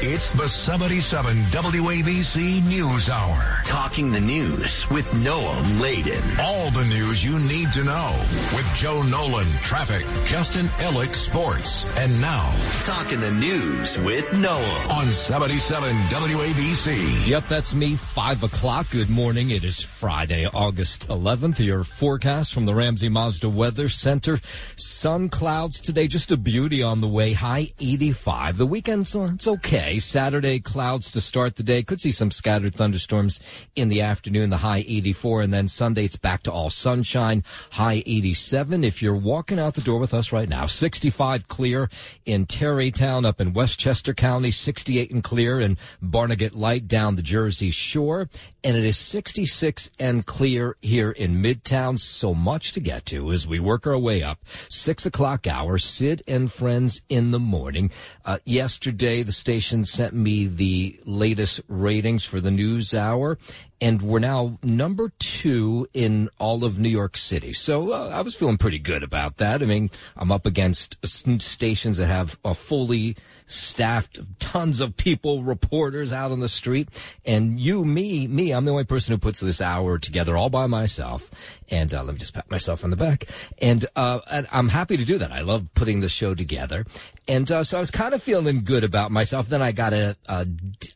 It's the 77 WABC News Hour. Talking the news with Noam Laden. All the news you need to know with Joe Nolan, traffic, Justin Ellick, sports, and now. Talking the news with Noam On 77 WABC. Yep, that's me. Five o'clock. Good morning. It is Friday, August 11th. Your forecast from the Ramsey Mazda Weather Center. Sun clouds today. Just a beauty on the way. High 85. The weekend, uh, it's okay. Saturday, clouds to start the day. Could see some scattered thunderstorms in the afternoon, the high 84. And then Sunday, it's back to all sunshine, high 87. If you're walking out the door with us right now, 65 clear in Tarrytown up in Westchester County, 68 and clear in Barnegat Light down the Jersey Shore. And it is 66 and clear here in Midtown. So much to get to as we work our way up. Six o'clock hour, Sid and friends in the morning. Uh, yesterday, the station sent me the latest ratings for the news hour, and we're now number two in all of New York City. So uh, I was feeling pretty good about that. I mean, I'm up against stations that have a fully staffed, tons of people, reporters out on the street, and you, me, me, I'm the only person who puts this hour together all by myself. And uh, let me just pat myself on the back. And, uh, and I'm happy to do that. I love putting the show together. And uh, so I was kind of feeling good about myself. Then I got a, a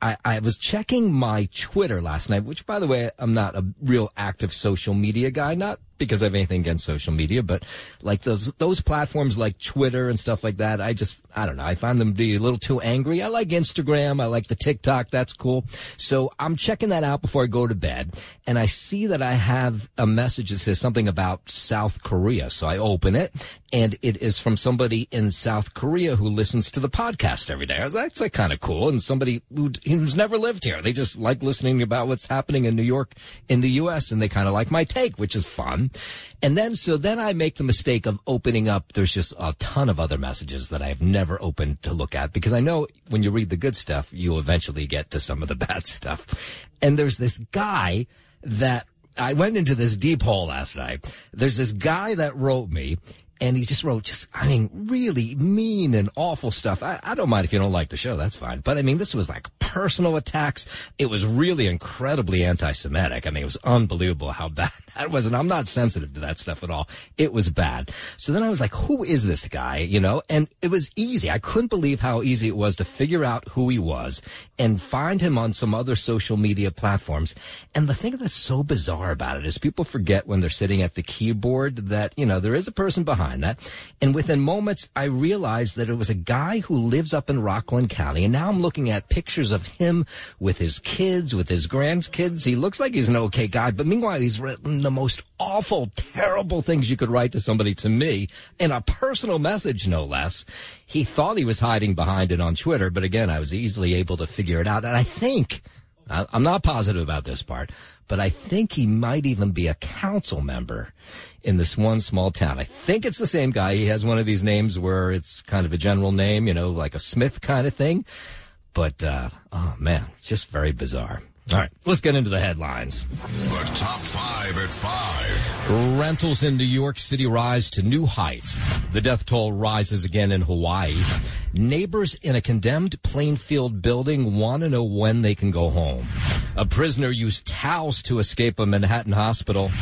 I, I was checking my Twitter last night, which by the way, I'm not a real active social media guy, not because I have anything against social media, but like those those platforms like Twitter and stuff like that, I just I don't know. I find them to be a little too angry. I like Instagram. I like the TikTok. That's cool. So I'm checking that out before I go to bed, and I see that I have a message that says something about South Korea. So I open it, and it is from somebody in South Korea who listens to the podcast every day. I was like, that's like kind of cool, and somebody who, who's never lived here. They just like listening about what's happening in New York, in the U.S., and they kind of like my take, which is fun. And then, so then I make the mistake of opening up. There's just a ton of other messages that I've never opened to look at because I know when you read the good stuff, you'll eventually get to some of the bad stuff. And there's this guy that I went into this deep hole last night. There's this guy that wrote me and he just wrote just I mean really mean and awful stuff. I, I, don't mind if you don't like the show, that's fine. But I mean this was like personal attacks. It was really incredibly anti-Semitic. I mean it was unbelievable how bad that was, and I'm not sensitive to that stuff at all. It was bad. So then I was like, who is this guy? You know, and it was easy. I couldn't believe how easy it was to figure out who he was and find him on some other social media platforms. And the thing that's so bizarre about it is people forget when they're sitting at the keyboard that you know there is a person behind behind that. And within moments, I realized that it was a guy who lives up in Rockland County. And now I'm looking at pictures of him with his kids, with his grandkids. He looks like he's an okay guy, but meanwhile, he's written the most awful, terrible things you could write to somebody to me in a personal message, no less. He thought he was hiding behind it on Twitter, but again, I was easily able to figure it out. And I think, I'm not positive about this part, but I think he might even be a council member in this one small town. I think it's the same guy. He has one of these names where it's kind of a general name, you know, like a Smith kind of thing. But, uh, oh man, just very bizarre. All right, let's get into the headlines. The top five at five. Rentals in New York City rise to new heights. The death toll rises again in Hawaii. Neighbors in a condemned Plainfield building want to know when they can go home. A prisoner used towels to escape a Manhattan hospital.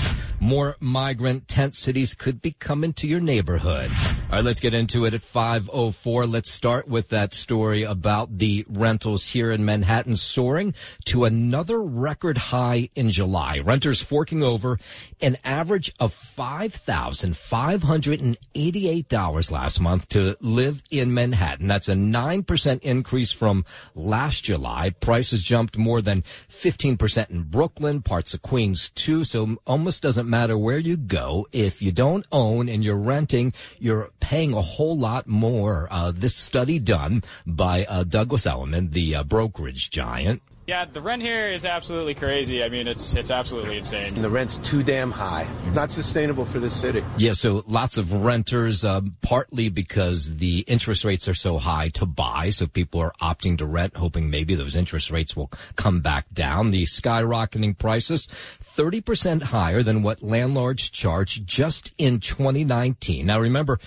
More migrant tent cities could be coming to your neighborhood. All right, let's get into it at 504. Let's start with that story about the rentals here in Manhattan soaring to another record high in July. Renters forking over an average of $5,588 last month to live in Manhattan. That's a 9% increase from last July. Prices jumped more than 15% in Brooklyn, parts of Queens too. So almost doesn't matter where you go. If you don't own and you're renting, you're paying a whole lot more. Uh, this study done by uh, Douglas Elliman, the uh, brokerage giant, yeah, the rent here is absolutely crazy. I mean, it's it's absolutely insane. And the rent's too damn high. Not sustainable for this city. Yeah, so lots of renters, um, partly because the interest rates are so high to buy, so people are opting to rent, hoping maybe those interest rates will come back down. The skyrocketing prices, 30% higher than what landlords charge just in 2019. Now remember,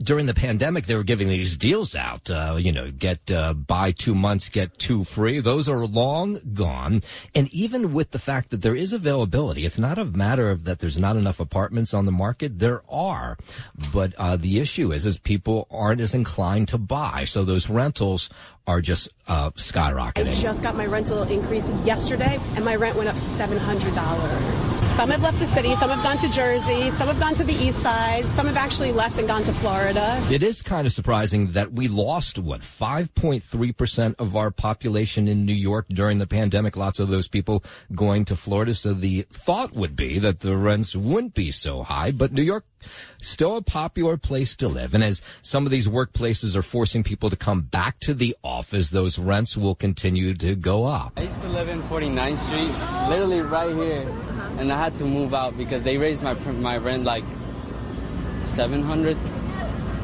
during the pandemic, they were giving these deals out. Uh, you know, get uh, buy two months, get two free. Those are long gone. And even with the fact that there is availability, it's not a matter of that there's not enough apartments on the market. There are, but uh, the issue is, is people aren't as inclined to buy. So those rentals are just uh, skyrocketing. I just got my rental increase yesterday, and my rent went up $700. Some have left the city, some have gone to Jersey, some have gone to the east side, some have actually left and gone to Florida. It is kind of surprising that we lost, what, 5.3% of our population in New York during the pandemic. Lots of those people going to Florida. So the thought would be that the rents wouldn't be so high, but New York still a popular place to live. And as some of these workplaces are forcing people to come back to the office, those rents will continue to go up. I used to live in 49th Street, literally right here, and I had to move out because they raised my my rent like 700.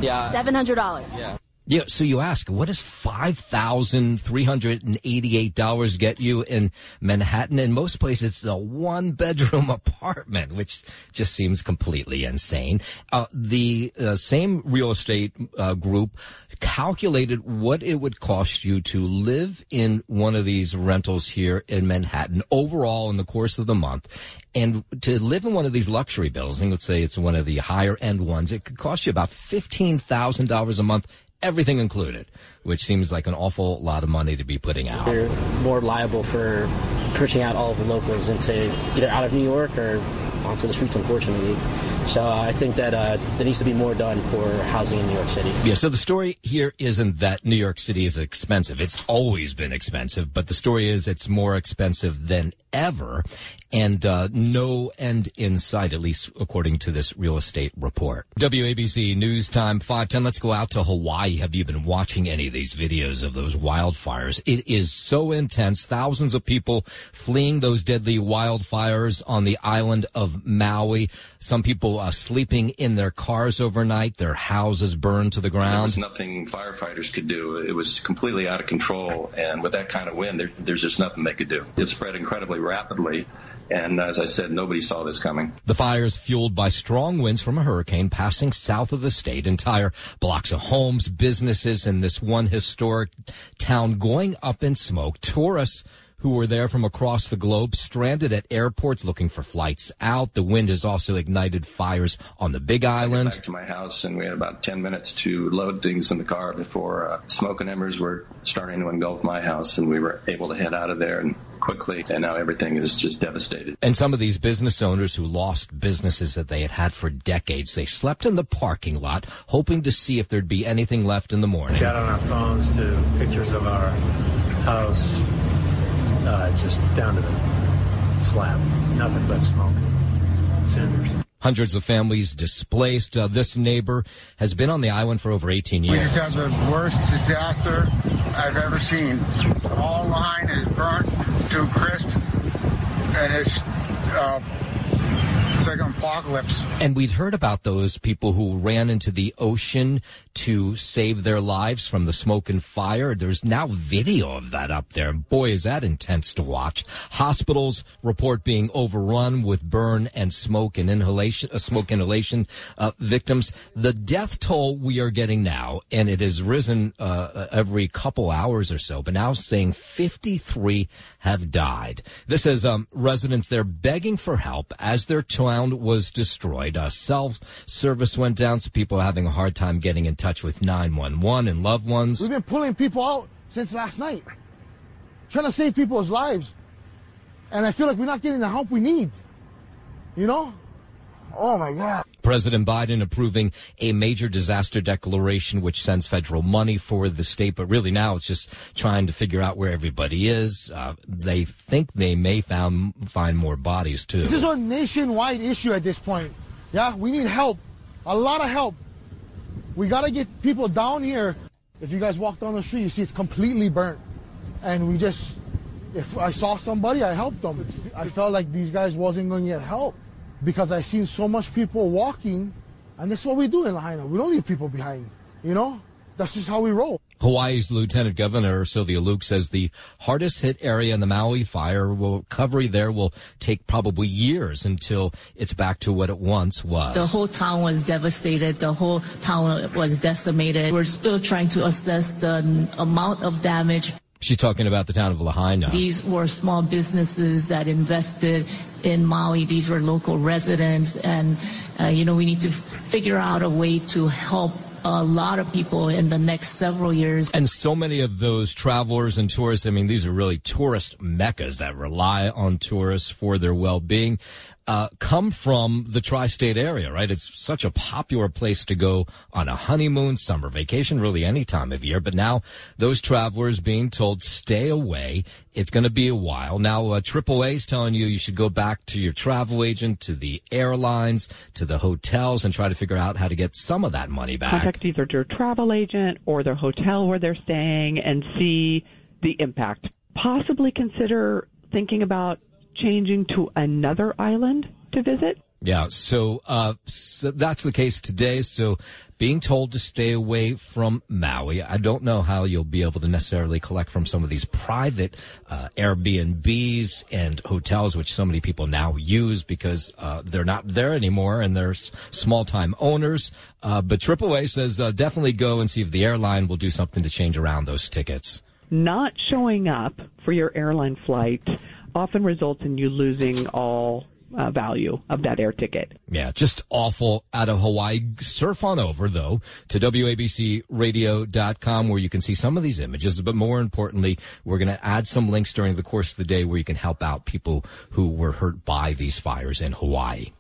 Yeah. $700. Yeah. Yeah, so you ask, what does five thousand three hundred and eighty-eight dollars get you in Manhattan? In most places, it's a one-bedroom apartment, which just seems completely insane. Uh, the uh, same real estate uh, group calculated what it would cost you to live in one of these rentals here in Manhattan overall in the course of the month. And to live in one of these luxury buildings, let's say it's one of the higher end ones, it could cost you about $15,000 a month everything included, which seems like an awful lot of money to be putting out. They're more liable for pushing out all of the locals into either out of New York or onto the streets, unfortunately. So uh, I think that uh, there needs to be more done for housing in New York City. Yeah, so the story here isn't that New York City is expensive. It's always been expensive, but the story is it's more expensive than ever and uh, no end in sight, at least according to this real estate report. WABC News Time 510. Let's go out to Hawaii. Have you been watching any of these videos of those wildfires? It is so intense. Thousands of people fleeing those deadly wildfires on the island of Maui. Some people uh, sleeping in their cars overnight, their houses burned to the ground. There was nothing firefighters could do. It was completely out of control. And with that kind of wind, there, there's just nothing they could do. It spread incredibly rapidly. And as I said, nobody saw this coming. The fires fueled by strong winds from a hurricane passing south of the state. Entire blocks of homes, businesses, and this one historic town going up in smoke. Tourists who were there from across the globe stranded at airports looking for flights out. The wind has also ignited fires on the Big Island. back to my house, and we had about 10 minutes to load things in the car before uh, smoke and embers were starting to engulf my house, and we were able to head out of there and quickly. And now everything is just devastated. And some of these business owners who lost businesses that they had had for decades, they slept in the parking lot, hoping to see if there'd be anything left in the morning. Got on our phones to pictures of our house uh, just down to the slab. Nothing but smoke, cinders. Hundreds of families displaced. Uh, this neighbor has been on the island for over 18 years. We just had the worst disaster I've ever seen. All line is burnt to crisp, and it's uh, it's like an apocalypse. And we'd heard about those people who ran into the ocean to save their lives from the smoke and fire. There's now video of that up there. Boy, is that intense to watch. Hospitals report being overrun with burn and smoke and inhalation, uh, smoke inhalation uh, victims. The death toll we are getting now, and it has risen uh, every couple hours or so, but now saying 53 have died. This is um, residents there begging for help as their town was destroyed. Uh, Cell service went down, so people are having a hard time getting in touch with 911 and loved ones. We've been pulling people out since last night, trying to save people's lives. And I feel like we're not getting the help we need. You know? Oh my God. President Biden approving a major disaster declaration, which sends federal money for the state. But really now it's just trying to figure out where everybody is. Uh, they think they may found, find more bodies too. This is a nationwide issue at this point. Yeah, we need help. A lot of help. We got to get people down here. If you guys walk down the street, you see it's completely burnt. And we just, if I saw somebody, I helped them. I felt like these guys wasn't going to get help because I've seen so much people walking, and this is what we do in Lahaina. We don't leave people behind. You know, that's just how we roll. Hawaii's Lieutenant Governor Sylvia Luke says the hardest hit area in the Maui fire recovery there will take probably years until it's back to what it once was. The whole town was devastated. The whole town was decimated. We're still trying to assess the amount of damage. She's talking about the town of Lahaina. These were small businesses that invested in Maui. These were local residents. And, uh, you know, we need to figure out a way to help a lot of people in the next several years. And so many of those travelers and tourists, I mean, these are really tourist meccas that rely on tourists for their well-being uh, come from the tri-state area, right? It's such a popular place to go on a honeymoon, summer vacation, really any time of year. But now those travelers being told stay away. It's going to be a while. Now, uh, AAA is telling you you should go back to your travel agent, to the airlines, to the hotels, and try to figure out how to get some of that money back. Contact either your travel agent or their hotel where they're staying and see the impact. Possibly consider thinking about changing to another island to visit. Yeah, so, uh, so that's the case today. So being told to stay away from Maui, I don't know how you'll be able to necessarily collect from some of these private uh, Airbnbs and hotels, which so many people now use because uh, they're not there anymore and they're small time owners. Uh, but AAA says uh, definitely go and see if the airline will do something to change around those tickets. Not showing up for your airline flight often results in you losing all uh, value of that air ticket. Yeah, just awful out of Hawaii. Surf on over, though, to WABCRadio.com where you can see some of these images. But more importantly, we're going to add some links during the course of the day where you can help out people who were hurt by these fires in Hawaii.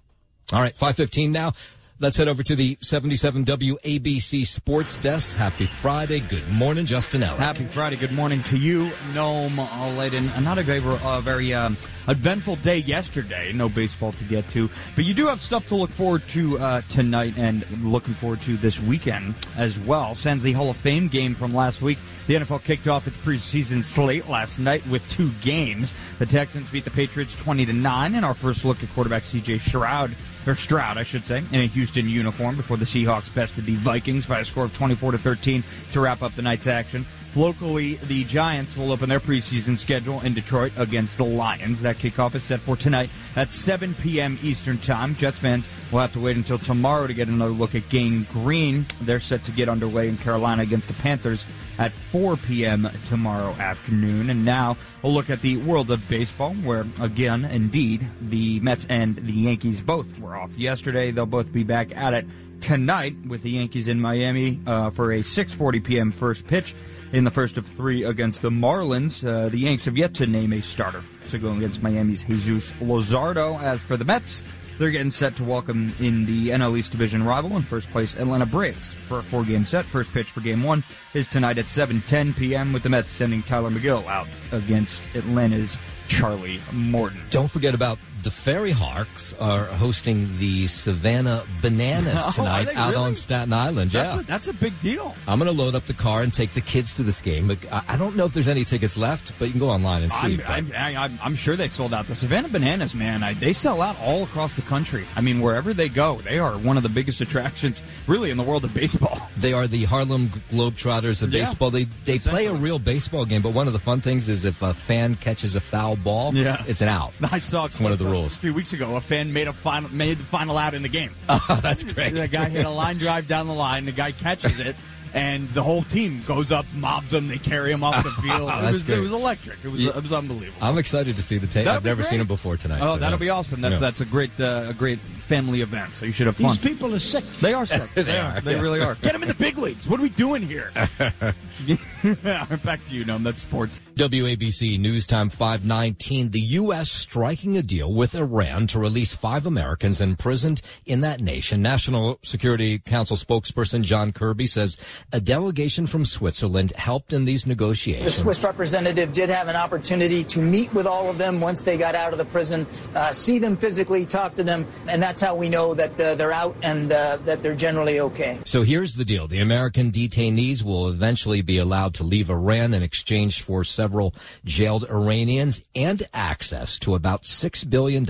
All right, 515 now. Let's head over to the 77 WABC Sports Desk. Happy Friday. Good morning, Justin Ellick. Happy Friday. Good morning to you, Noam Laden. Not a very, uh, very um, eventful day yesterday. No baseball to get to. But you do have stuff to look forward to uh, tonight and looking forward to this weekend as well. Sans the Hall of Fame game from last week. The NFL kicked off its preseason slate last night with two games. The Texans beat the Patriots 20 to 9 in our first look at quarterback CJ Stroud or Stroud, I should say, in a Houston uniform before the Seahawks bested the Vikings by a score of 24 to 13 to wrap up the night's action. Locally, the Giants will open their preseason schedule in Detroit against the Lions. That kickoff is set for tonight at 7 p.m. Eastern Time. Jets fans will have to wait until tomorrow to get another look at Gang Green. They're set to get underway in Carolina against the Panthers at 4 p.m. tomorrow afternoon. And now we'll look at the world of baseball, where again, indeed, the Mets and the Yankees both were off yesterday. They'll both be back at it tonight with the Yankees in Miami uh, for a 6:40 p.m. first pitch in the first of three against the Marlins. Uh, the Yanks have yet to name a starter to go against Miami's Jesus Luzardo. As for the Mets, they're getting set to welcome in the NL East Division rival in first place Atlanta Braves for a four-game set. First pitch for Game One is tonight at 7:10 p.m. with the Mets sending Tylor Megill out against Atlanta's Charlie Morton. Don't forget about the Ferry Hawks are hosting the Savannah Bananas Oh, tonight they out really? on Staten Island. That's yeah. a, that's a big deal. I'm going to load up the car and take the kids to this game. But I I don't know if there's any tickets left, but you can go online and see. I'm, I'm, I'm, I'm sure they sold out. The Savannah Bananas, man, I, they sell out all across the country. I mean, wherever they go, they are one of the biggest attractions, really, in the world of baseball. They are the Harlem Globetrotters of Yeah. baseball. They they play a real baseball game, but one of the fun things is if a fan catches a foul ball, Yeah. it's an out. I saw It's one of the rules. A few weeks ago. A fan made a final made the final out in the game. Oh, that's great. The guy hit a line drive down the line. The guy catches it. And the whole team goes up, mobs him. They carry him off the field. it, was, it was electric. It was, Yeah. it was unbunbelievable. I'm excited to see the tape. That'll I've never great. seen it before tonight. Oh, so, that'll be awesome. That's Yeah. that's a great uh, a great family event, so you should have fun. These people are sick. They are sick. They they are, are. They really are. Get them in the big leagues. What are we doing here? Back to you, Noam. That's sports. WABC News Time 519. The U.S. striking a deal with Iran to release five Americans imprisoned in that nation. National Security Council spokesperson John Kirby says a delegation from Switzerland helped in these negotiations. The. Swiss representative did have an opportunity to meet with all of them once they got out of the prison, uh, see them physically, talk to them, and that's how we know that uh, they're out and uh, that they're generally okay. So here's the deal. The American detainees will eventually be allowed to leave Iran in exchange for several jailed Iranians and access to about $6 billion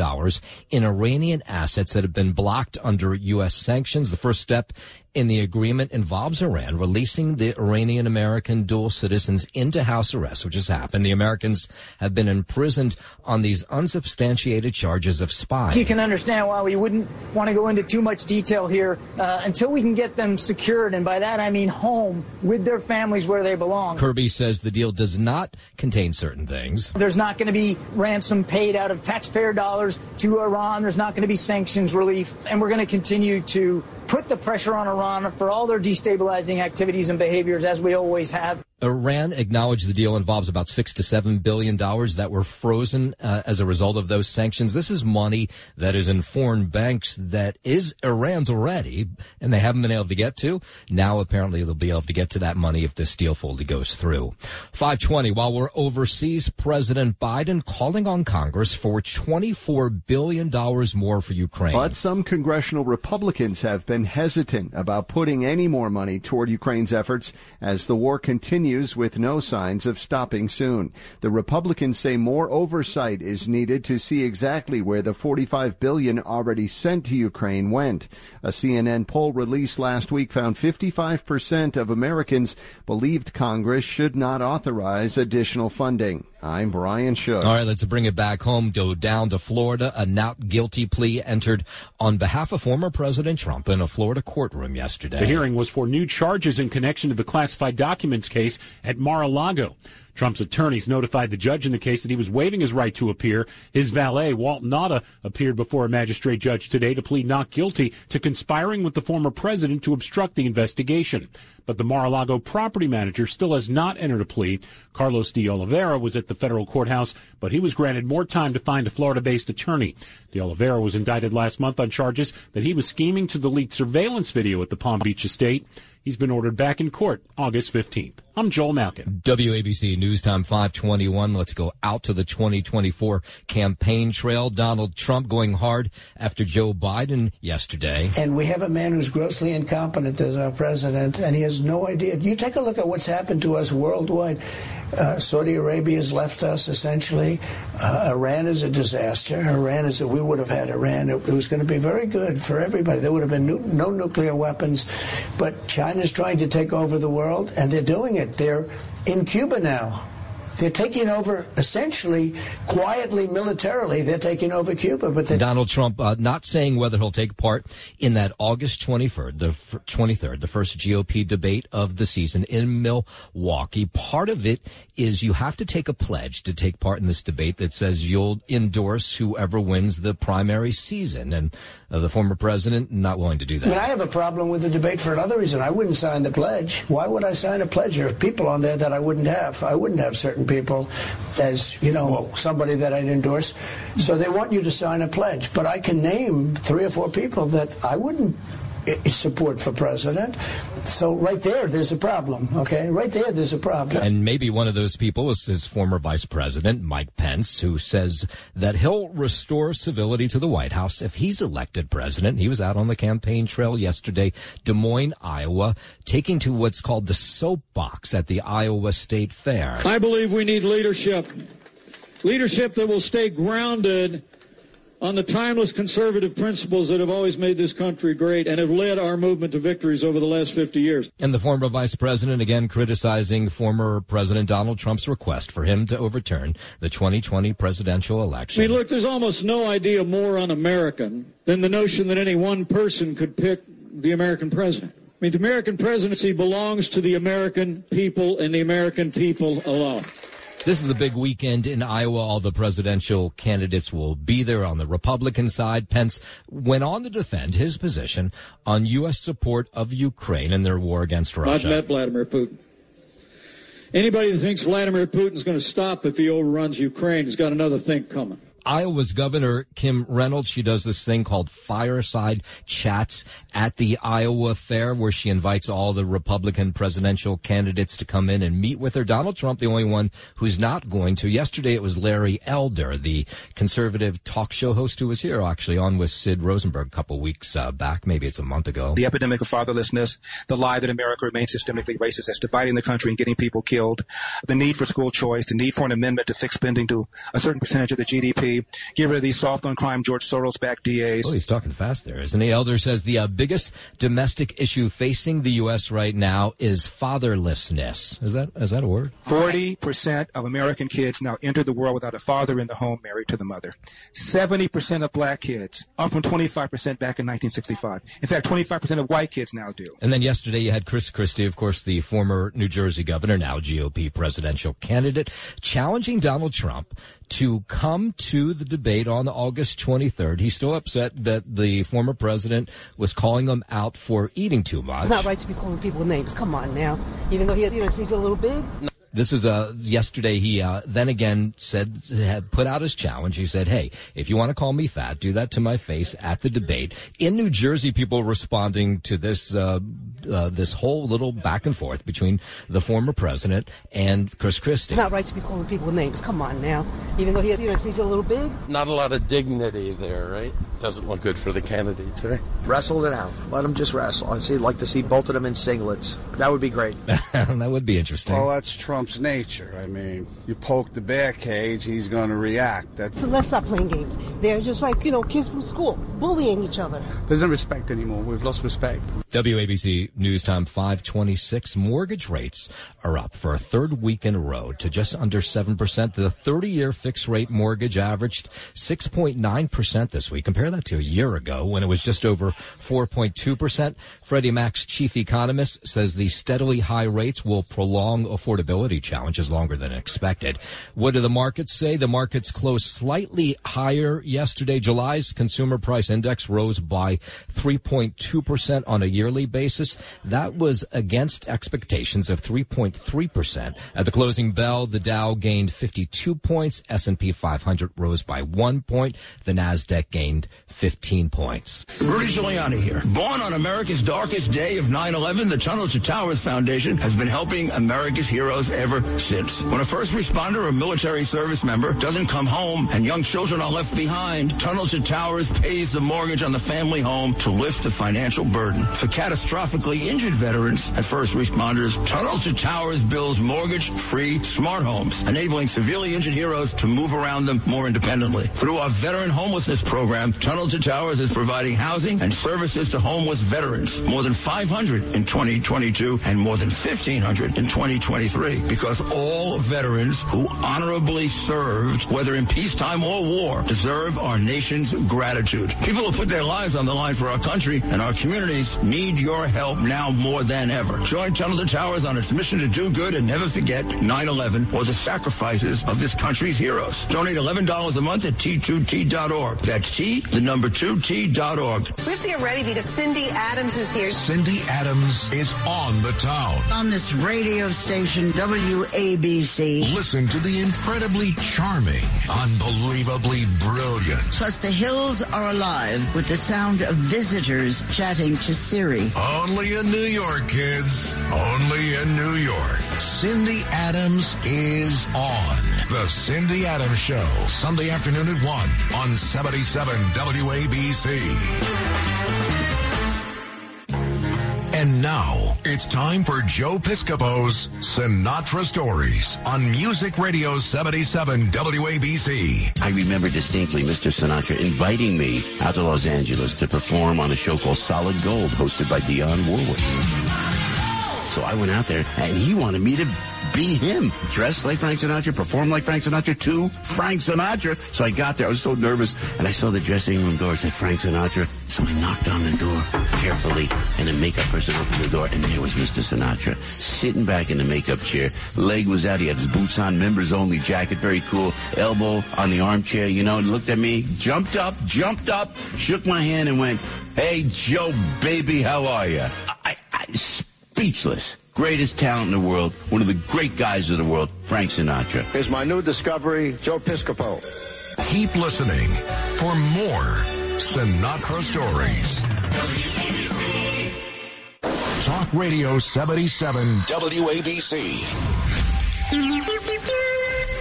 in Iranian assets that have been blocked under U.S. sanctions. The first step in the agreement involves Iran releasing the Iranian American dual citizens into house arrest, which has happened. The Americans have been imprisoned on these unsubstantiated charges of spying. You can understand why we wouldn't want to go into too much detail here uh, until we can get them secured, and by that I mean home with their families where they belong. Kirby says the deal does not contain certain things. There's not going to be ransom paid out of taxpayer dollars to Iran. There's not going to be sanctions relief. And we're going to continue to put the pressure on Iran for all their destabilizing activities and behaviors as we always have. Iran acknowledged the deal involves about six to seven billion dollars that were frozen uh, as a result of those sanctions. This is money that is in foreign banks that is Iran's already, and they haven't been able to get to. Now apparently they'll be able to get to that money if this deal fully goes through. 520. While we're overseas, President Biden calling on Congress for 24 billion dollars more for Ukraine. But some congressional Republicans have been hesitant about putting any more money toward Ukraine's efforts as the war continues with no signs of stopping soon. The Republicans say more oversight is needed to see exactly where the 45 billion already sent to Ukraine went. A CNN poll released last week found 55% of Americans believed Congress should not authorize additional funding. I'm Brian Shook. All right, let's bring it back home. Go down to Florida. A not guilty plea entered on behalf of former President Trump in a Florida courtroom yesterday. The hearing was for new charges in connection to the classified documents case at Mar-a-Lago. Trump's attorneys notified the judge in the case that he was waiving his right to appear. His valet, Walt Nauta, appeared before a magistrate judge today to plead not guilty to conspiring with the former president to obstruct the investigation. But the Mar-a-Lago property manager still has not entered a plea. Carlos de Oliveira was at the federal courthouse, but he was granted more time to find a Florida-based attorney. De Oliveira was indicted last month on charges that he was scheming to delete surveillance video at the Palm Beach estate. He's been ordered back in court August 15th. I'm Joel Malkin. WABC News News time 521. Let's go out to the 2024 campaign trail. Donald Trump going hard after Joe Biden yesterday. And we have a man who's grossly incompetent as our president, and he has no idea. You take a look at what's happened to us worldwide. Uh, Saudi Arabia has left us essentially. Uh, Iran is a disaster. Iran is a, we would have had Iran. It, it was going to be very good for everybody. There would have been nu- no nuclear weapons. But China's trying to take over the world, and they're doing it. They're in Cuba now. They're taking over essentially, quietly, militarily. They're taking over Cuba, but Donald Trump uh, not saying whether he'll take part in that August 23rd, the f- 23rd, the first GOP debate of the season in Milwaukee. Part of it is you have to take a pledge to take part in this debate that says you'll endorse whoever wins the primary season, and uh, the former president not willing to do I mean, I have a problem with the debate for another reason. I wouldn't sign the pledge. Why would I sign a pledge? There are people on there that I wouldn't have. I wouldn't have certain people as, you know, somebody that I'd endorse. So they want you to sign a pledge. But I can name three or four people that I wouldn't support for president. So right there, there's a problem. Okay, right there, there's a problem. And maybe one of those people is his former vice president, Mike Pence, who says that he'll restore civility to the White House if he's elected president. He was out on the campaign trail yesterday, Des Moines, Iowa, taking to what's called the soapbox at the Iowa State Fair. I believe we need leadership. Leadership that will stay grounded on the timeless conservative principles that have always made this country great and have led our movement to victories over the last 50 years. And the former vice president again criticizing former President Donald Trump's request for him to overturn the 2020 presidential election. I mean, look, there's almost no idea more un-American than the notion that any one person could pick the American president. I mean, the American presidency belongs to the American people and the American people alone. This is a big weekend in Iowa. All the presidential candidates will be there on the Republican side. Pence went on to defend his position on U.S. support of Ukraine in their war against Russia. I've met Vladimir Putin. Anybody that thinks Vladimir Putin's going to stop if he overruns Ukraine has got another thing coming. Iowa's Governor Kim Reynolds, she does this thing called fireside chats at the Iowa Fair where she invites all the Republican presidential candidates to come in and meet with her. Donald Trump, the only one who's not going to. Yesterday it was Larry Elder, the conservative talk show host who was here actually on with Sid Rosenberg a couple weeks uh, back. Maybe it's a month ago. The epidemic of fatherlessness, the lie that America remains systemically racist, that's dividing the country and getting people killed, the need for school choice, the need for an amendment to fix spending to a certain percentage of the GDP, get rid of these soft on crime George Soros backed DAs. Oh, he's talking fast there, isn't he? Elder says the uh, biggest domestic issue facing the U.S. right now is fatherlessness. Is that is that a word? Forty percent of American kids now enter the world without a father in the home, married to the mother. Seventy percent of black kids, up from twenty-five percent back in 1965. In fact, twenty-five percent of white kids now do. And then yesterday you had Chris Christie, of course, the former New Jersey governor, now GOP presidential candidate, challenging Donald Trump to come to the debate on August 23rd. He's still upset that the former president was calling him out for eating too much. It's not right to be calling people names. Come on now. Even though he, you know, he's a little big. This is uh, yesterday. He uh, then again said, put out his challenge. He said, "Hey, if you want to call me fat, do that to my face at the debate." In New Jersey, people responding to this uh, uh, this whole little back and forth between the former president and Chris Christie. It's not right to be calling people names. Come on now. Even though he, you know, he's a little big. Not a lot of dignity there, right? Doesn't look good for the candidates, right? Wrestle it out. Let them just wrestle. I'd see, like to see both of them in singlets. That would be great. that would be interesting. Well, that's Trump's nature. I mean, you poke the bear cage, he's going to react. That's So let's stop playing games. They're just like, you know, kids from school bullying each other. There's no respect anymore. We've lost respect. WABC News Time 526. Mortgage rates are up for a third week in a row to just under 7%. The 30 year fixed rate mortgage averaged 6.9% this week. Compare that to a year ago when it was just over 4.2%. Freddie Mac's chief economist says the steadily high rates will prolong affordability challenges longer than expected. What do the markets say? The markets closed slightly higher yesterday. July's consumer price index rose by 3.2% on a yearly basis. That was against expectations of 3.3%. At the closing bell, the Dow gained 52 points. S&P 500 rose by one point. The Nasdaq gained 15 points. Rudy Giuliani here. Born on America's darkest day of 9-11, the Tunnel to Towers Foundation has been helping America's heroes ever since. When a first responder or military service member doesn't come home and young children are left behind, Tunnel to Towers pays the mortgage on the family home to lift the financial burden. For catastrophically injured veterans and first responders, Tunnel to Towers builds mortgage-free smart homes, enabling severely injured heroes to move around them more independently. Through our veteran homelessness program, Tunnel to Towers is providing housing and services to homeless veterans. More than 500 in 2022 and more than 1,500 in 2023 because all veterans who honorably served, whether in peacetime or war, deserve our nation's gratitude. People who put their lives on the line for our country and our communities need your help now more than ever. Join Tunnel to Towers on its mission to do good and never forget 9-11 or the sacrifices of this country's heroes. Donate $11 a month at T2T.org. That's T, the number 2T.org. We have to get ready because Cindy Adams is here. Cindy Adams is on the town. On this radio station, WABC. Listen to the incredibly charming, unbelievably brilliant. Plus, the hills are alive with the sound of visitors chatting to Siri. Only in New York, kids. Only in New York. Cindy Adams is on. The Cindy Adams Show, Sunday afternoon at 1 on 77 WABC. And now it's time for Joe Piscopo's Sinatra Stories on Music Radio 77 WABC. I remember distinctly Mr. Sinatra inviting me out to Los Angeles to perform on a show called Solid Gold hosted by Dionne Warwick. So I went out there and he wanted me to be him. Dress like Frank Sinatra, perform like Frank Sinatra to Frank Sinatra. So I got there. I was so nervous and I saw the dressing room door. It said Frank Sinatra. So I knocked on the door carefully and the makeup person opened the door and there was Mr. Sinatra sitting back in the makeup chair. Leg was out. He had his boots on, members only jacket. Very cool. Elbow on the armchair, you know, looked at me, jumped up, jumped up, shook my hand and went, Hey, Joe, baby, how are you? I, I, speechless. Greatest talent in the world, one of the great guys of the world, Frank Sinatra. Is my new discovery, Joe Piscopo. Keep listening for more Sinatra stories. Talk Radio 77 WABC.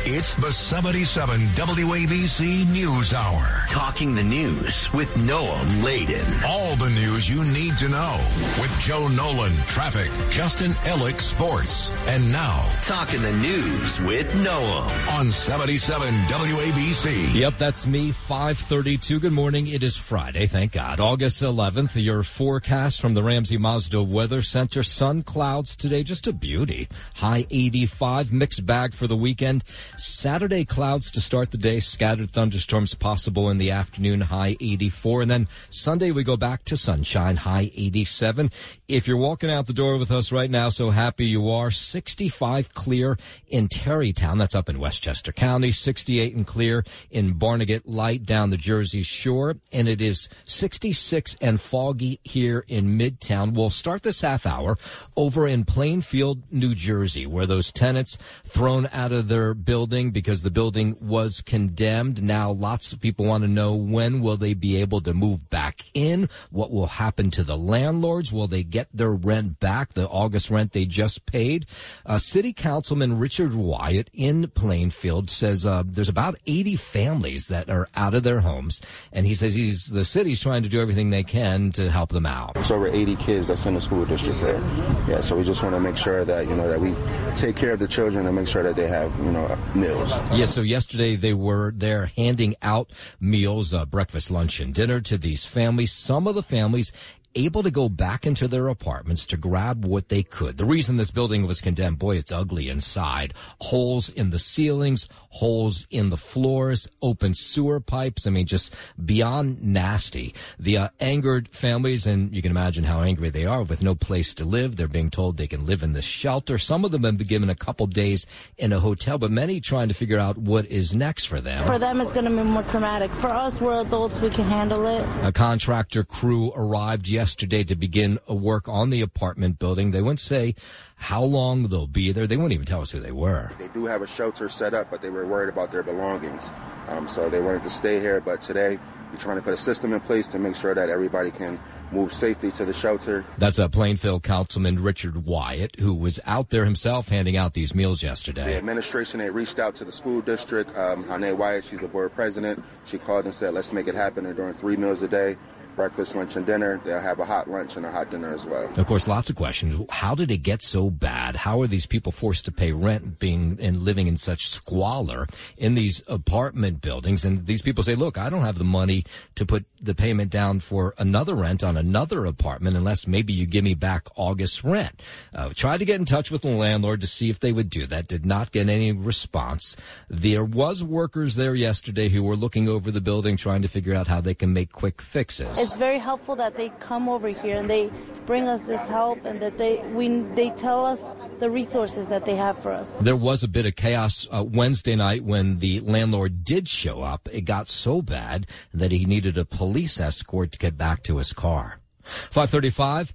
It's the 77 WABC News Hour. Talking the news with Noam Laden. All the news you need to know with Joe Nolan, traffic, Justin Ellick, sports. And now, Talking the news with Noam on 77 WABC. Yep, that's me, 532. Good morning. It is Friday, thank God. August 11th, your forecast from the Ramsey Mazda Weather Center. Sun clouds today, just a beauty. High 85, mixed bag for the weekend. Saturday clouds to start the day, scattered thunderstorms possible in the afternoon, high 84. And then Sunday we go back to sunshine, high 87. If you're walking out the door with us right now, so happy you are, 65 clear in Tarrytown, that's up in Westchester County, 68 and clear in Barnegat Light down the Jersey Shore, and it is 66 and foggy here in Midtown. We'll start this half hour over in Plainfield, New Jersey, where those tenants thrown out of their building building because the building was condemned. Now lots of people want to know when will they be able to move back in? What will happen to the landlords? Will they get their rent back, the August rent they just paid? Uh, City Councilman Richard Wyatt in Plainfield says uh, there's about 80 families that are out of their homes, and he says he's the city's trying to do everything they can to help them out. It's over 80 kids that's in the school district there. Yeah, so we just want to make sure that you know that we take care of the children and make sure that they have you know meals. Yeah, so yesterday they were there handing out meals, uh, breakfast, lunch, and dinner to these families. Some of the families able to go back into their apartments to grab what they could. The reason this building was condemned, boy, it's ugly inside. Holes in the ceilings, holes in the floors, open sewer pipes. I mean, just beyond nasty. The uh, angered families, and you can imagine how angry they are with no place to live. They're being told they can live in this shelter. Some of them have been given a couple days in a hotel, but many trying to figure out what is next for them. For them, it's going to be more traumatic. For us, we're adults. We can handle it. A contractor crew arrived yesterday yesterday to begin a work on the apartment building. They wouldn't say how long they'll be there. They wouldn't even tell us who they were. They do have a shelter set up, but they were worried about their belongings. Um, so they wanted to stay here, but today we're trying to put a system in place to make sure that everybody can move safely to the shelter. That's a Plainfield Councilman Richard Wyatt, who was out there himself handing out these meals yesterday. The administration, they reached out to the school district. Um, Hane Wyatt, she's the board president. She called and said, let's make it happen. They're doing three meals a day breakfast, lunch, and dinner. They'll have a hot lunch and a hot dinner as well. Of course, lots of questions. How did it get so bad? How are these people forced to pay rent, being and living in such squalor in these apartment buildings? And these people say, "Look, I don't have the money to put the payment down for another rent on another apartment unless maybe you give me back August rent." Uh, tried to get in touch with the landlord to see if they would do that. Did not get any response. There was workers there yesterday who were looking over the building, trying to figure out how they can make quick fixes it's very helpful that they come over here and they bring us this help and that they we they tell us the resources that they have for us. There was a bit of chaos uh, Wednesday night when the landlord did show up. It got so bad that he needed a police escort to get back to his car. 535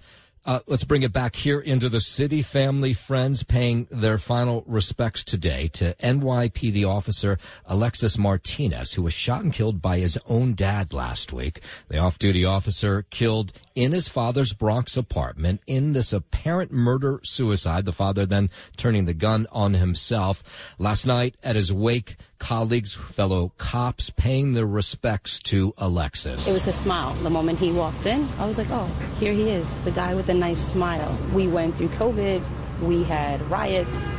uh, let's bring it back here into the city. Family, friends paying their final respects today to NYPD officer Alexis Martinez, who was shot and killed by his own dad last week. The off-duty officer killed in his father's Bronx apartment in this apparent murder suicide. The father then turning the gun on himself. Last night at his wake, colleagues, fellow cops paying their respects to Alexis. It was a smile. The moment he walked in, I was like, oh, here he is, the guy with the nice smile. We went through COVID, we had riots,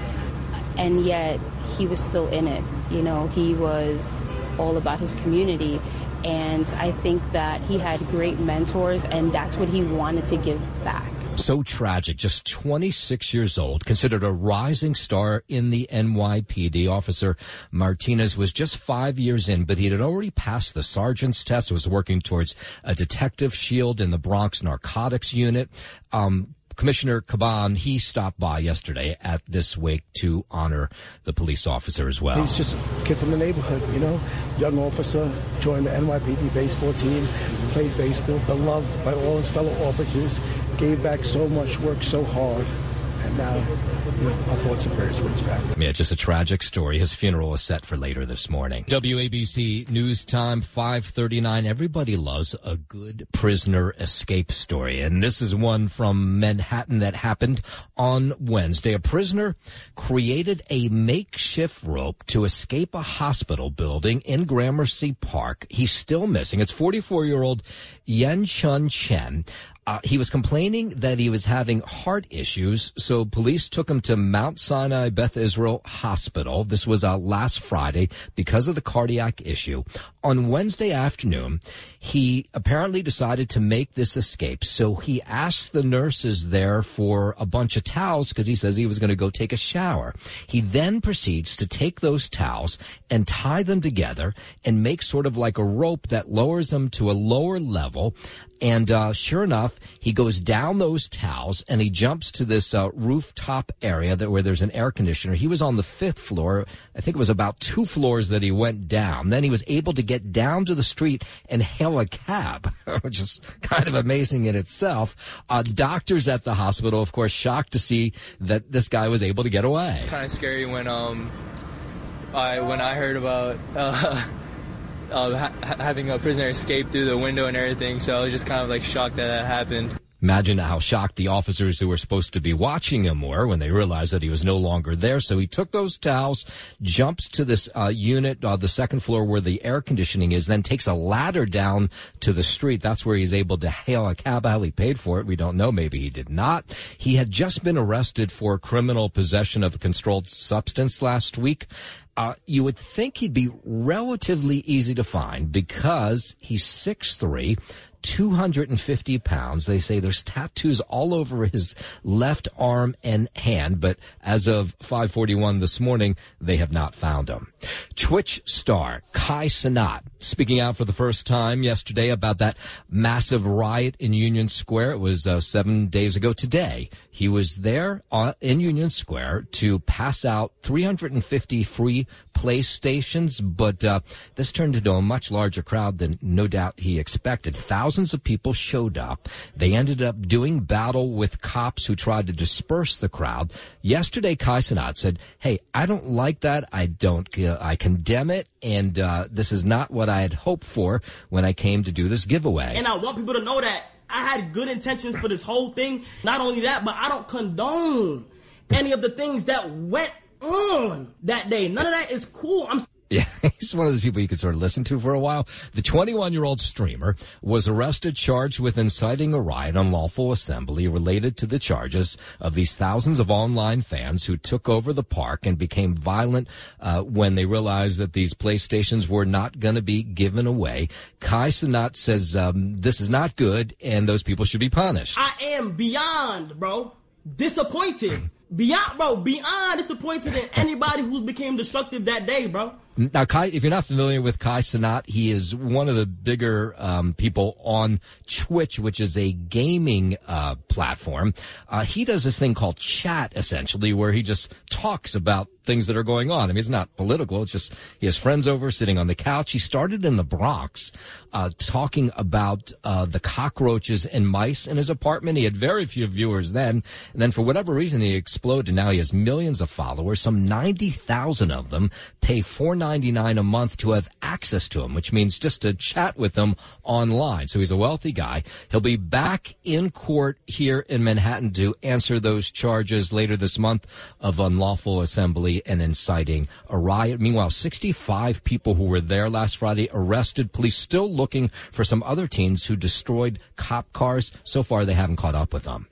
and yet he was still in it. You know, he was all about his community. And I think that he had great mentors, and that's what he wanted to give back. So tragic. Just 26 years old, considered a rising star in the NYPD. Officer Martinez was just five years in, but he had already passed the sergeant's test, was working towards a detective shield in the Bronx narcotics unit. Um, Commissioner Caban, he stopped by yesterday at this wake to honor the police officer as well. He's just a kid from the neighborhood, you know, young officer, joined the NYPD baseball team, played baseball, beloved by all his fellow officers, gave back so much, worked so hard, and now our thoughts and prayers with his family. Yeah, just a tragic story. His funeral is set for later this morning. WABC News Time 539. Everybody loves a good prisoner escape story. And this is one from Manhattan that happened on Wednesday. A prisoner created a makeshift rope to escape a hospital building in Gramercy Park. He's still missing. It's 44 year old Yen Chun Chen. Uh, he was complaining that he was having heart issues, so police took him to Mount Sinai Beth Israel Hospital. This was uh, last Friday because of the cardiac issue. On Wednesday afternoon, he apparently decided to make this escape, so he asked the nurses there for a bunch of towels because he says he was going to go take a shower. He then proceeds to take those towels and tie them together and make sort of like a rope that lowers them to a lower level. And uh, sure enough, he goes down those towels and he jumps to this uh, rooftop area that where there's an air conditioner. He was on the fifth floor. I think it was about two floors that he went down. Then he was able to get down to the street and hail a cab, which is kind of amazing in itself. Uh, doctors at the hospital, of course, shocked to see that this guy was able to get away. It's kind of scary when um I when I heard about. Uh, ha- having a prisoner escape through the window and everything. So I was just kind of like shocked that that happened. Imagine how shocked the officers who were supposed to be watching him were when they realized that he was no longer there. So he took those towels, jumps to this uh, unit, uh, the second floor where the air conditioning is, then takes a ladder down to the street. That's where he's able to hail a cab. How he paid for it, we don't know. Maybe he did not. He had just been arrested for criminal possession of a controlled substance last week. Uh, you would think he'd be relatively easy to find because he's 6'3", 250 pounds. They say there's tattoos all over his left arm and hand, but as of 541 this morning, they have not found him. Twitch star Kai Cenat speaking out for the first time yesterday about that massive riot in Union Square. It was uh, seven days ago today. He was there on, in Union Square to pass out 350 free PlayStations, but uh, this turned into a much larger crowd than no doubt he expected. Thousands of people showed up. They ended up doing battle with cops who tried to disperse the crowd. Yesterday, Kai said, "Hey, I don't like that. I don't. Uh, I condemn it, and uh, this is not what I had hoped for when I came to do this giveaway." And I want people to know that I had good intentions for this whole thing. Not only that, but I don't condone any of the things that went on that day. None of that is cool. I'm yeah, he's one of those people you could sort of listen to for a while. The 21 year old streamer was arrested, charged with inciting a riot, on unlawful assembly related to the charges of these thousands of online fans who took over the park and became violent uh, when they realized that these PlayStations were not going to be given away. Kai Cenat says um, this is not good and those people should be punished. I am beyond, bro, disappointed. Beyond, bro, beyond disappointed in anybody who became destructive that day, bro. Now, Kai, if you're not familiar with Kai Cenat, he is one of the bigger um, people on Twitch, which is a gaming uh, platform. Uh, he does this thing called chat, essentially, where he just talks about things that are going on. I mean, it's not political. It's just he has friends over sitting on the couch. He started in the Bronx, uh, talking about uh, the cockroaches and mice in his apartment. He had very few viewers then, and then for whatever reason, he exploded. Now he has millions of followers. Some ninety thousand of them pay four ninety nine a month to have access to him, which means just to chat with him online. So he's a wealthy guy. He'll be back in court here in Manhattan to answer those charges later this month of unlawful assembly and inciting a riot. Meanwhile, 65 people who were there last Friday arrested. Police still looking for some other teens who destroyed cop cars. So far, they haven't caught up with them.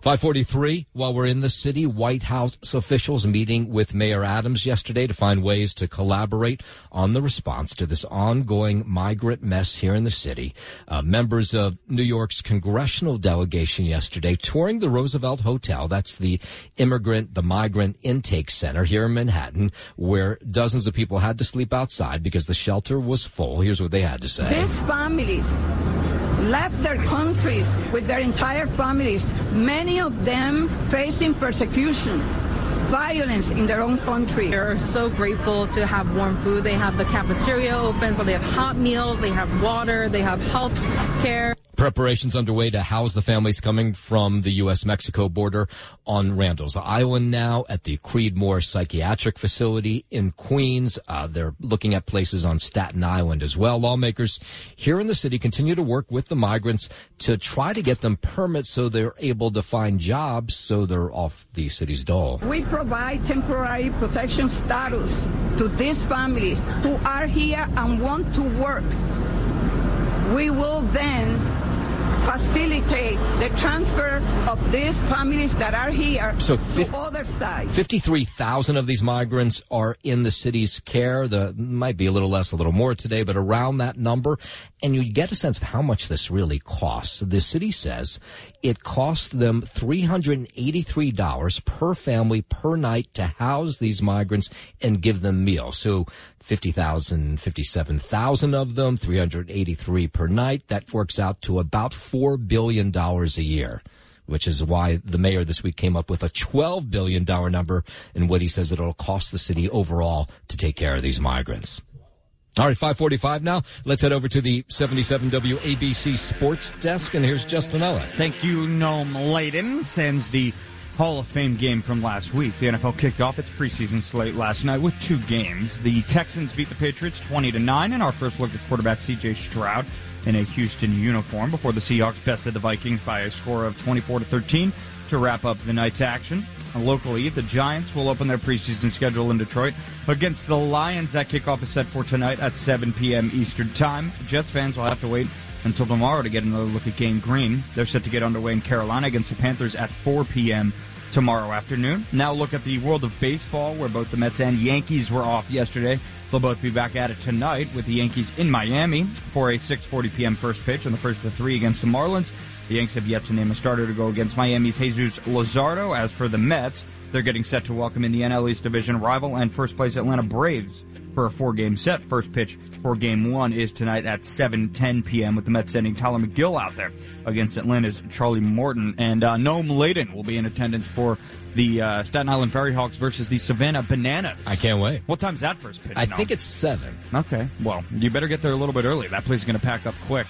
543, while we're in the city, White House officials meeting with Mayor Adams yesterday to find ways to collaborate on the response to this ongoing migrant mess here in the city. Uh, members of New York's congressional delegation yesterday touring the Roosevelt Hotel. That's the immigrant, the migrant intake center here in Manhattan, where dozens of people had to sleep outside because the shelter was full. Here's what they had to say. These families left their countries with their entire families, many of them facing persecution. Violence in their own country. They're so grateful to have warm food. They have the cafeteria open, so they have hot meals, they have water, they have health care. Preparations underway to house the families coming from the U.S. Mexico border on Randall's Island now at the Creedmoor Psychiatric Facility in Queens. Uh, they're looking at places on Staten Island as well. Lawmakers here in the city continue to work with the migrants to try to get them permits so they're able to find jobs so they're off the city's dole. We provide temporary protection status to these families who are here and want to work. We will then facilitate the transfer of these families that are here So to other side. 53,000 of these migrants are in the city's care. The might be a little less, a little more today, but around that number. And you get a sense of how much this really costs. The city says it costs them $383 per family per night to house these migrants and give them meals. So 50,000, 57,000 of them, 383 per night. That works out to about $4 billion a year which is why the mayor this week came up with a $12 billion number and what he says it'll cost the city overall to take care of these migrants. All right, 545 now. Let's head over to the 77 WABC sports desk, and here's Justin Ella. Thank you, Noam Laden. Sends the Hall of Fame game from last week. The NFL kicked off its preseason slate last night with two games. The Texans beat the Patriots 20 to 9, in our first look at quarterback CJ Stroud in a Houston uniform before the Seahawks bested the Vikings by a score of 24 to 13 to wrap up the night's action. Locally, the Giants will open their preseason schedule in Detroit against the Lions. That kickoff is set for tonight at 7 p.m. Eastern Time. Jets fans will have to wait until tomorrow to get another look at Gang Green. They're set to get underway in Carolina against the Panthers at 4 p.m. tomorrow afternoon. Now look at the world of baseball, where both the Mets and Yankees were off yesterday. They'll both be back at it tonight with the Yankees in Miami for a 6:40 p.m. first pitch on the first of the three against the Marlins. The Yanks have yet to name a starter to go against Miami's Jesus Luzardo. As for the Mets, they're getting set to welcome in the NL East Division rival and first place Atlanta Braves for a four-game set. First pitch for Game One is tonight at 7:10 p.m. with the Mets sending Tylor Megill out there against Atlanta's Charlie Morton, and uh, Noam Laden will be in attendance for the uh, Staten Island Ferry Hawks versus the Savannah Bananas. I can't wait. What time's that first pitch? I Noam? think it's seven. Okay. Well, you better get there a little bit early. That place is going to pack up quick.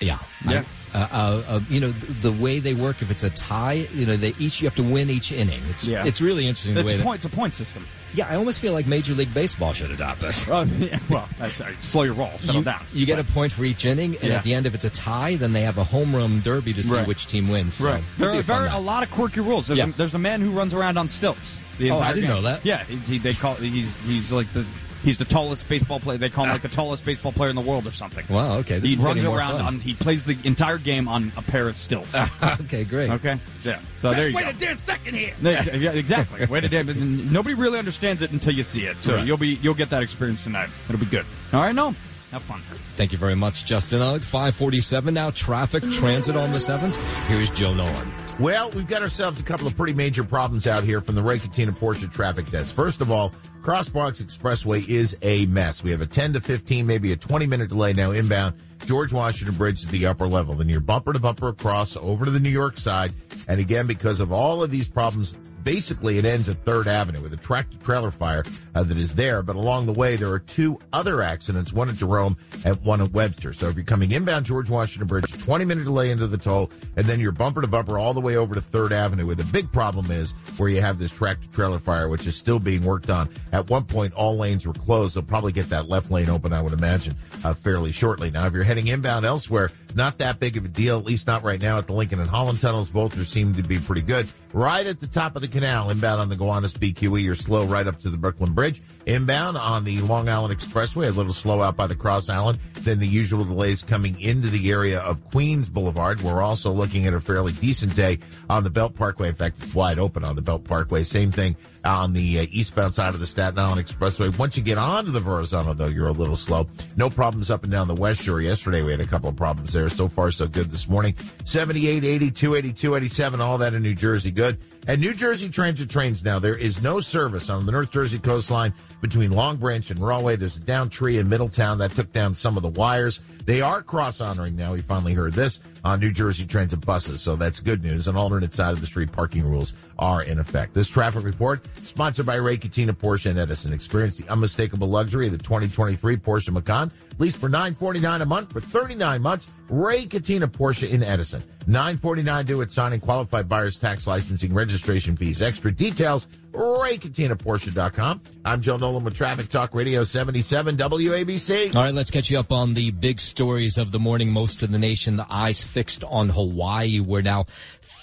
Yeah. Yeah. I- uh, uh, uh, you know, the, the way they work, if it's a tie, you know, they each, you have to win each inning. It's, Yeah. it's really interesting the It's way a that- point. It's a point system. Yeah, I almost feel like Major League Baseball should adopt this. Oh, yeah, well, that's, uh, slow your roll. Settle you, down. You get a point for each inning, and Yeah. at the end, if it's a tie, then they have a home run derby to see Right. which team wins. So right. There are a very, a lot of quirky rules. There's, Yes. a, there's a man who runs around on stilts. The Oh, I didn't game. know that. Yeah, he, he- they call he's he's like the he's the tallest baseball player. They call him like the tallest baseball player in the world or something. Wow, okay. This he is runs more around fun. on. He plays the entire game on a pair of stilts. okay, great. Okay. Yeah. So there you Wait go. Wait a damn second here. Yeah, yeah, exactly. Wait a damn. Nobody really understands it until you see it. So Right. you'll be you'll get that experience tonight. It'll be good. All right, no, have fun. Thank you very much, Justin Ugg. 547 now, traffic, transit on the sevens. Here's Joe Nolan. Well, we've got ourselves a couple of pretty major problems out here from the Ray Catena Porsche traffic desk. First of all, Cross Bronx Expressway is a mess. We have a 10 to 15, maybe a 20 minute delay now inbound. George Washington Bridge to the upper level. Then you're bumper to bumper across over to the New York side. And again, because of all of these problems, basically it ends at Third Avenue with a tractor trailer fire uh, that is there. But along the way, there are two other accidents, one at Jerome and one at Webster. So if you're coming inbound George Washington Bridge, 20 minute delay into the toll, and then you're bumper to bumper all the way over to Third Avenue. Where the big problem is where you have this tractor trailer fire, which is still being worked on. At one point, all lanes were closed. They'll probably get that left lane open, I would imagine, uh, fairly shortly. Now, if you're heading inbound elsewhere, not that big of a deal, at least not right now at the Lincoln and Holland tunnels. Both seem to be pretty good. Right at the top of the canal, inbound on the Gowanus BQE, you're slow right up to the Brooklyn Bridge. Inbound on the Long Island Expressway, a little slow out by the Cross Island. Than the usual delays coming into the area of Queens Boulevard. We're also looking at a fairly decent day on the Belt Parkway. In fact, it's wide open on the Belt Parkway. Same thing on the uh, eastbound side of the Staten Island Expressway. Once you get onto the Verrazano, though, you're a little slow. No problems up and down the West Shore. Yesterday, we had a couple of problems there. So far, so good this morning. 78, 82, 82, 87, all that in New Jersey. Good. And New Jersey Transit trains now, there is no service on the North Jersey coastline between Long Branch and Rahway. There's a down tree in Middletown that took down some of the wires. They are cross honoring now. We finally heard this on New Jersey Transit buses. So that's good news. An alternate side of the street parking rules are in effect. This traffic report sponsored by Ray Catena Porsche and Edison. Experience the unmistakable luxury of the 2023 Porsche Macan. Leased for 949 a month for 39 months. Ray Catena Porsche in Edison. 949 due at signing qualified buyers tax licensing registration fees. Extra details, RayCatenaPorsche.com. I'm Joe Nolan with Traffic Talk Radio 77 WABC. All right, let's catch you up on the big stories of the morning. Most of the nation, the eyes fixed on Hawaii, where now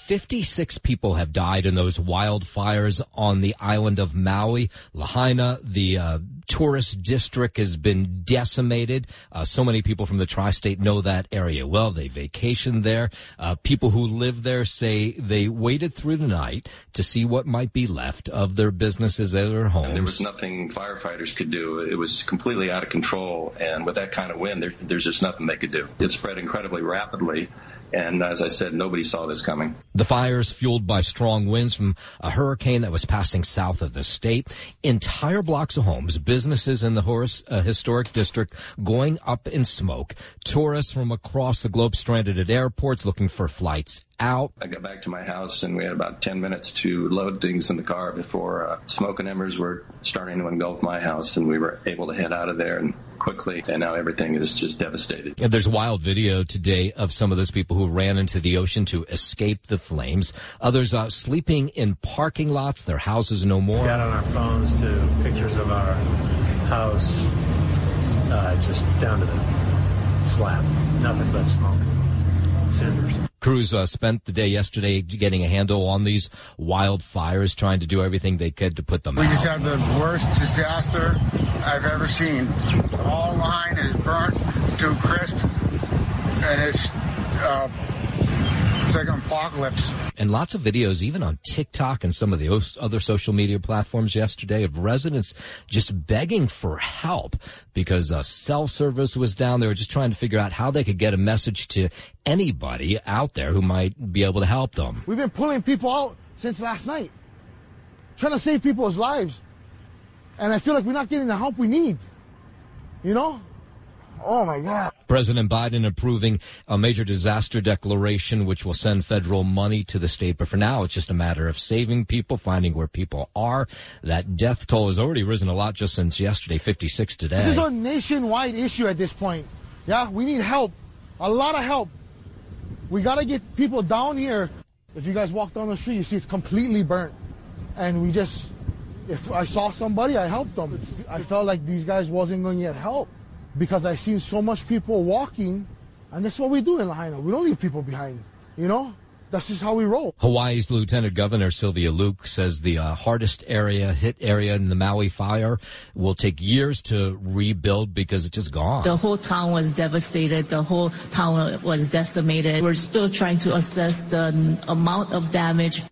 56 people have died in those wildfires on the island of Maui. Lahaina, the uh, tourist district has been decimated. Uh, so many people from the tri-state know that area well. They vacation there. Uh, people who live there say they waited through the night to see what might be left of their businesses and their homes. There was nothing firefighters could do. It was completely out of control. And with that kind of wind, there, there's just nothing they could do. It spread incredibly rapidly. And as I said, nobody saw this coming. The fires fueled by strong winds from a hurricane that was passing south of the state. Entire blocks of homes, businesses in the Horace, uh, historic district going up in smoke. Tourists from across the globe stranded at airports looking for flights out. I got back to my house and we had about 10 minutes to load things in the car before uh, smoke and embers were starting to engulf my house and we were able to head out of there and quickly and now everything is just devastated. And there's a wild video today of some of those people who ran into the ocean to escape the flames. Others uh, sleeping in parking lots, their houses no more. Got on our phones to pictures of our house uh, just down to the slab. Nothing but smoke, cinders. Crews uh, spent the day yesterday getting a handle on these wildfires, trying to do everything they could to put them we out. just had the worst disaster I've ever seen. All line is burnt to crisp, and it's uh, it's like an apocalypse. and lots of videos, even on TikTok and some of the other social media platforms yesterday, of residents just begging for help because uh, cell service was down. They were just trying to figure out how they could get a message to anybody out there who might be able to help them. We've been pulling people out since last night, trying to save people's lives. And I feel like we're not getting the help we need. You know? Oh my God. President Biden approving a major disaster declaration, which will send federal money to the state. But for now, it's just a matter of saving people, finding where people are. That death toll has already risen a lot just since yesterday, 56 today. This is a nationwide issue at this point. Yeah, we need help. A lot of help. We got to get people down here. If you guys walk down the street, you see it's completely burnt. And we just, if I saw somebody, I helped them. I felt like these guys wasn't going to get help because I seen so much people walking. And that's what we do in Lahaina. We don't leave people behind, you know? That's just how we roll. Hawaii's Lieutenant Governor Sylvia Luke says the uh, hardest area, hit area in the Maui fire will take years to rebuild because it's just gone. The whole town was devastated. The whole town was decimated. We're still trying to assess the amount of damage.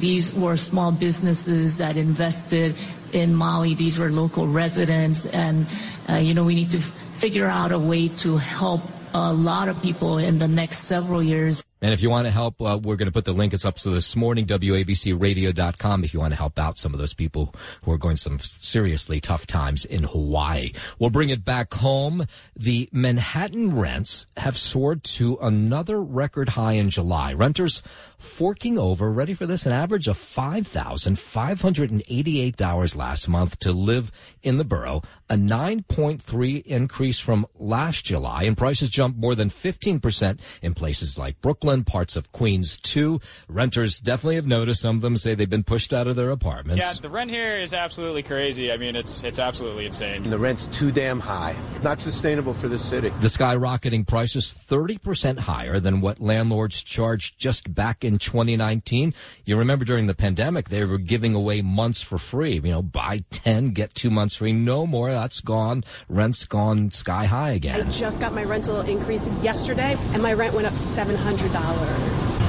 These were small businesses that invested in Maui. These were local residents. And, uh, you know, we need to figure out a way to help a lot of people in the next several years. And if you want to help, uh, we're going to put the link. It's up so this morning, WABCRadio.com, if you want to help out some of those people who are going some seriously tough times in Hawaii. We'll bring it back home. The Manhattan rents have soared to another record high in July. Renters forking over, ready for this, an average of $5,588 last month to live in the borough, a 9.3 increase from last July, and prices jumped more than 15% in places like Brooklyn, parts of Queens too. Renters definitely have noticed. Some of them say they've been pushed out of their apartments. Yeah, the rent here is absolutely crazy. I mean, it's it's absolutely insane. And the rent's too damn high. Not sustainable for the city. The skyrocketing prices 30% higher than what landlords charged just back in in 2019. You remember during the pandemic, they were giving away months for free. You know, buy 10, get two months free. No more. That's gone. Rent's gone sky high again. I just got my rental increase yesterday, and my rent went up $700.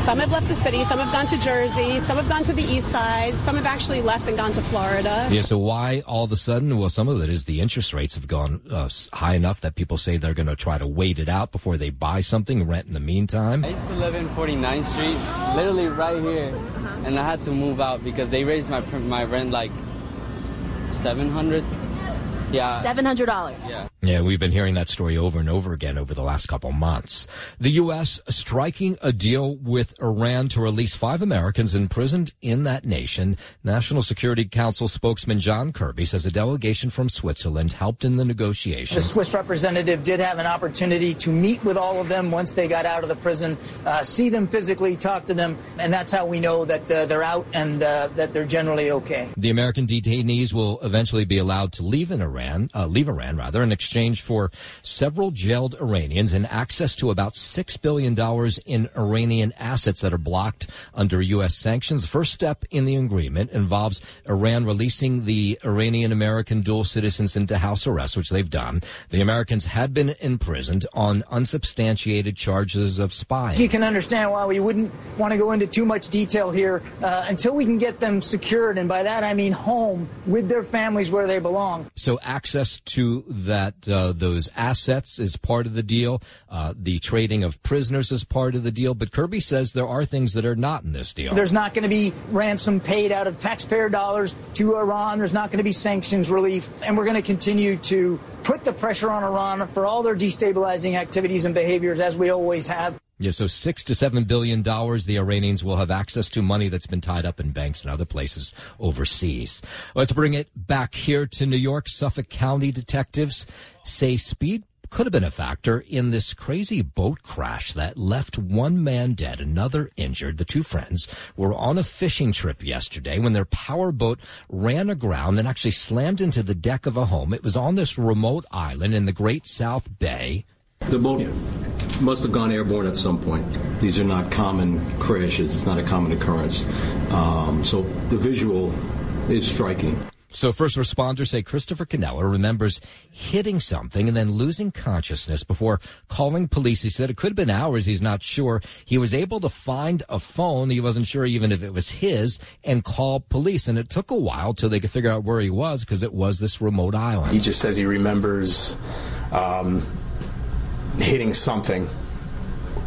Some have left the city, some have gone to Jersey, some have gone to the east side, some have actually left and gone to Florida. Yeah, so why all of a sudden? Well, some of it is the interest rates have gone uh, high enough that people say they're going to try to wait it out before they buy something, rent in the meantime. I used to live in 49th Street, literally right here, and I had to move out because they raised my my rent like 700. Yeah. $700. Yeah. Yeah, we've been hearing that story over and over again over the last couple months. The U.S. striking a deal with Iran to release five Americans imprisoned in that nation. National Security Council spokesman John Kirby says a delegation from Switzerland helped in the negotiations. The. Swiss representative did have an opportunity to meet with all of them once they got out of the prison, uh, see them physically, talk to them, and that's how we know that uh, they're out and uh, that they're generally okay. The American detainees will eventually be allowed to leave in Iran, uh, leave Iran rather, in exchange for several jailed Iranians and access to about six billion dollars in Iranian assets that are blocked under U.S. sanctions. The first step in the agreement involves Iran releasing the Iranian American dual citizens into house arrest, which they've done. The Americans had been imprisoned on unsubstantiated charges of spying. You can understand why we wouldn't want to go into too much detail here uh, until we can get them secured, and by that I mean home with their families where they belong. So access to that uh, those assets is part of the deal. Uh, the trading of prisoners is part of the deal. But Kirby says there are things that are not in this deal. There's not going to be ransom paid out of taxpayer dollars to Iran. There's not going to be sanctions relief. And we're going to continue to put the pressure on Iran for all their destabilizing activities and behaviors as we always have. Yeah, so six to seven billion dollars the Iranians will have access to money that's been tied up in banks and other places overseas. Let's bring it back here to New York. Suffolk County detectives say speed could have been a factor in this crazy boat crash that left one man dead, another injured. The two friends were on a fishing trip yesterday when their power boat ran aground and actually slammed into the deck of a home. It was on this remote island in the Great South Bay. The boat must have gone airborne at some point. These are not common crashes. It's not a common occurrence. Um, so the visual is striking. So first responders say Christopher Canella remembers hitting something and then losing consciousness before calling police. He said it could have been hours. He's not sure. He was able to find a phone. He wasn't sure even if it was his and call police. And it took a while till they could figure out where he was because it was this remote island. He just says he remembers um, hitting something,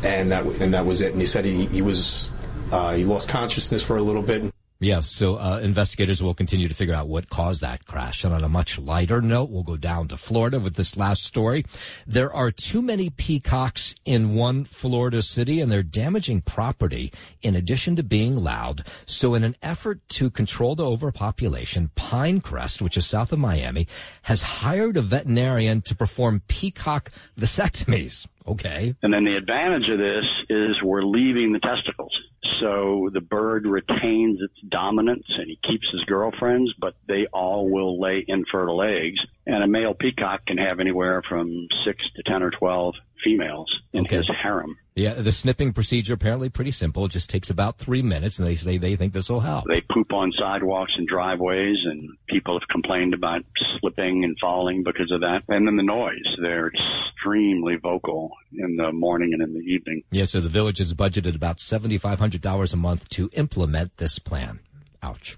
and that and that was it. And he said he he was uh, he lost consciousness for a little bit. Yeah, so uh, investigators will continue to figure out what caused that crash. And on a much lighter note, we'll go down to Florida with this last story. There are too many peacocks in one Florida city, and they're damaging property in addition to being loud. So, in an effort to control the overpopulation, Pinecrest, which is south of Miami, has hired a veterinarian to perform peacock vasectomies. Okay. And then the advantage of this is we're leaving the testicles. So the bird retains its dominance and he keeps his girlfriends, but they all will lay infertile eggs. And a male peacock can have anywhere from six to 10 or 12 females in his harem. Yeah, the snipping procedure apparently pretty simple. It just takes about three minutes, and they say they think this will help. They poop on sidewalks and driveways, and people have complained about slipping and falling because of that. And then the noise. They're extremely vocal in the morning and in the evening. Yeah, so the village has budgeted about $7,500 a month to implement this plan. Ouch.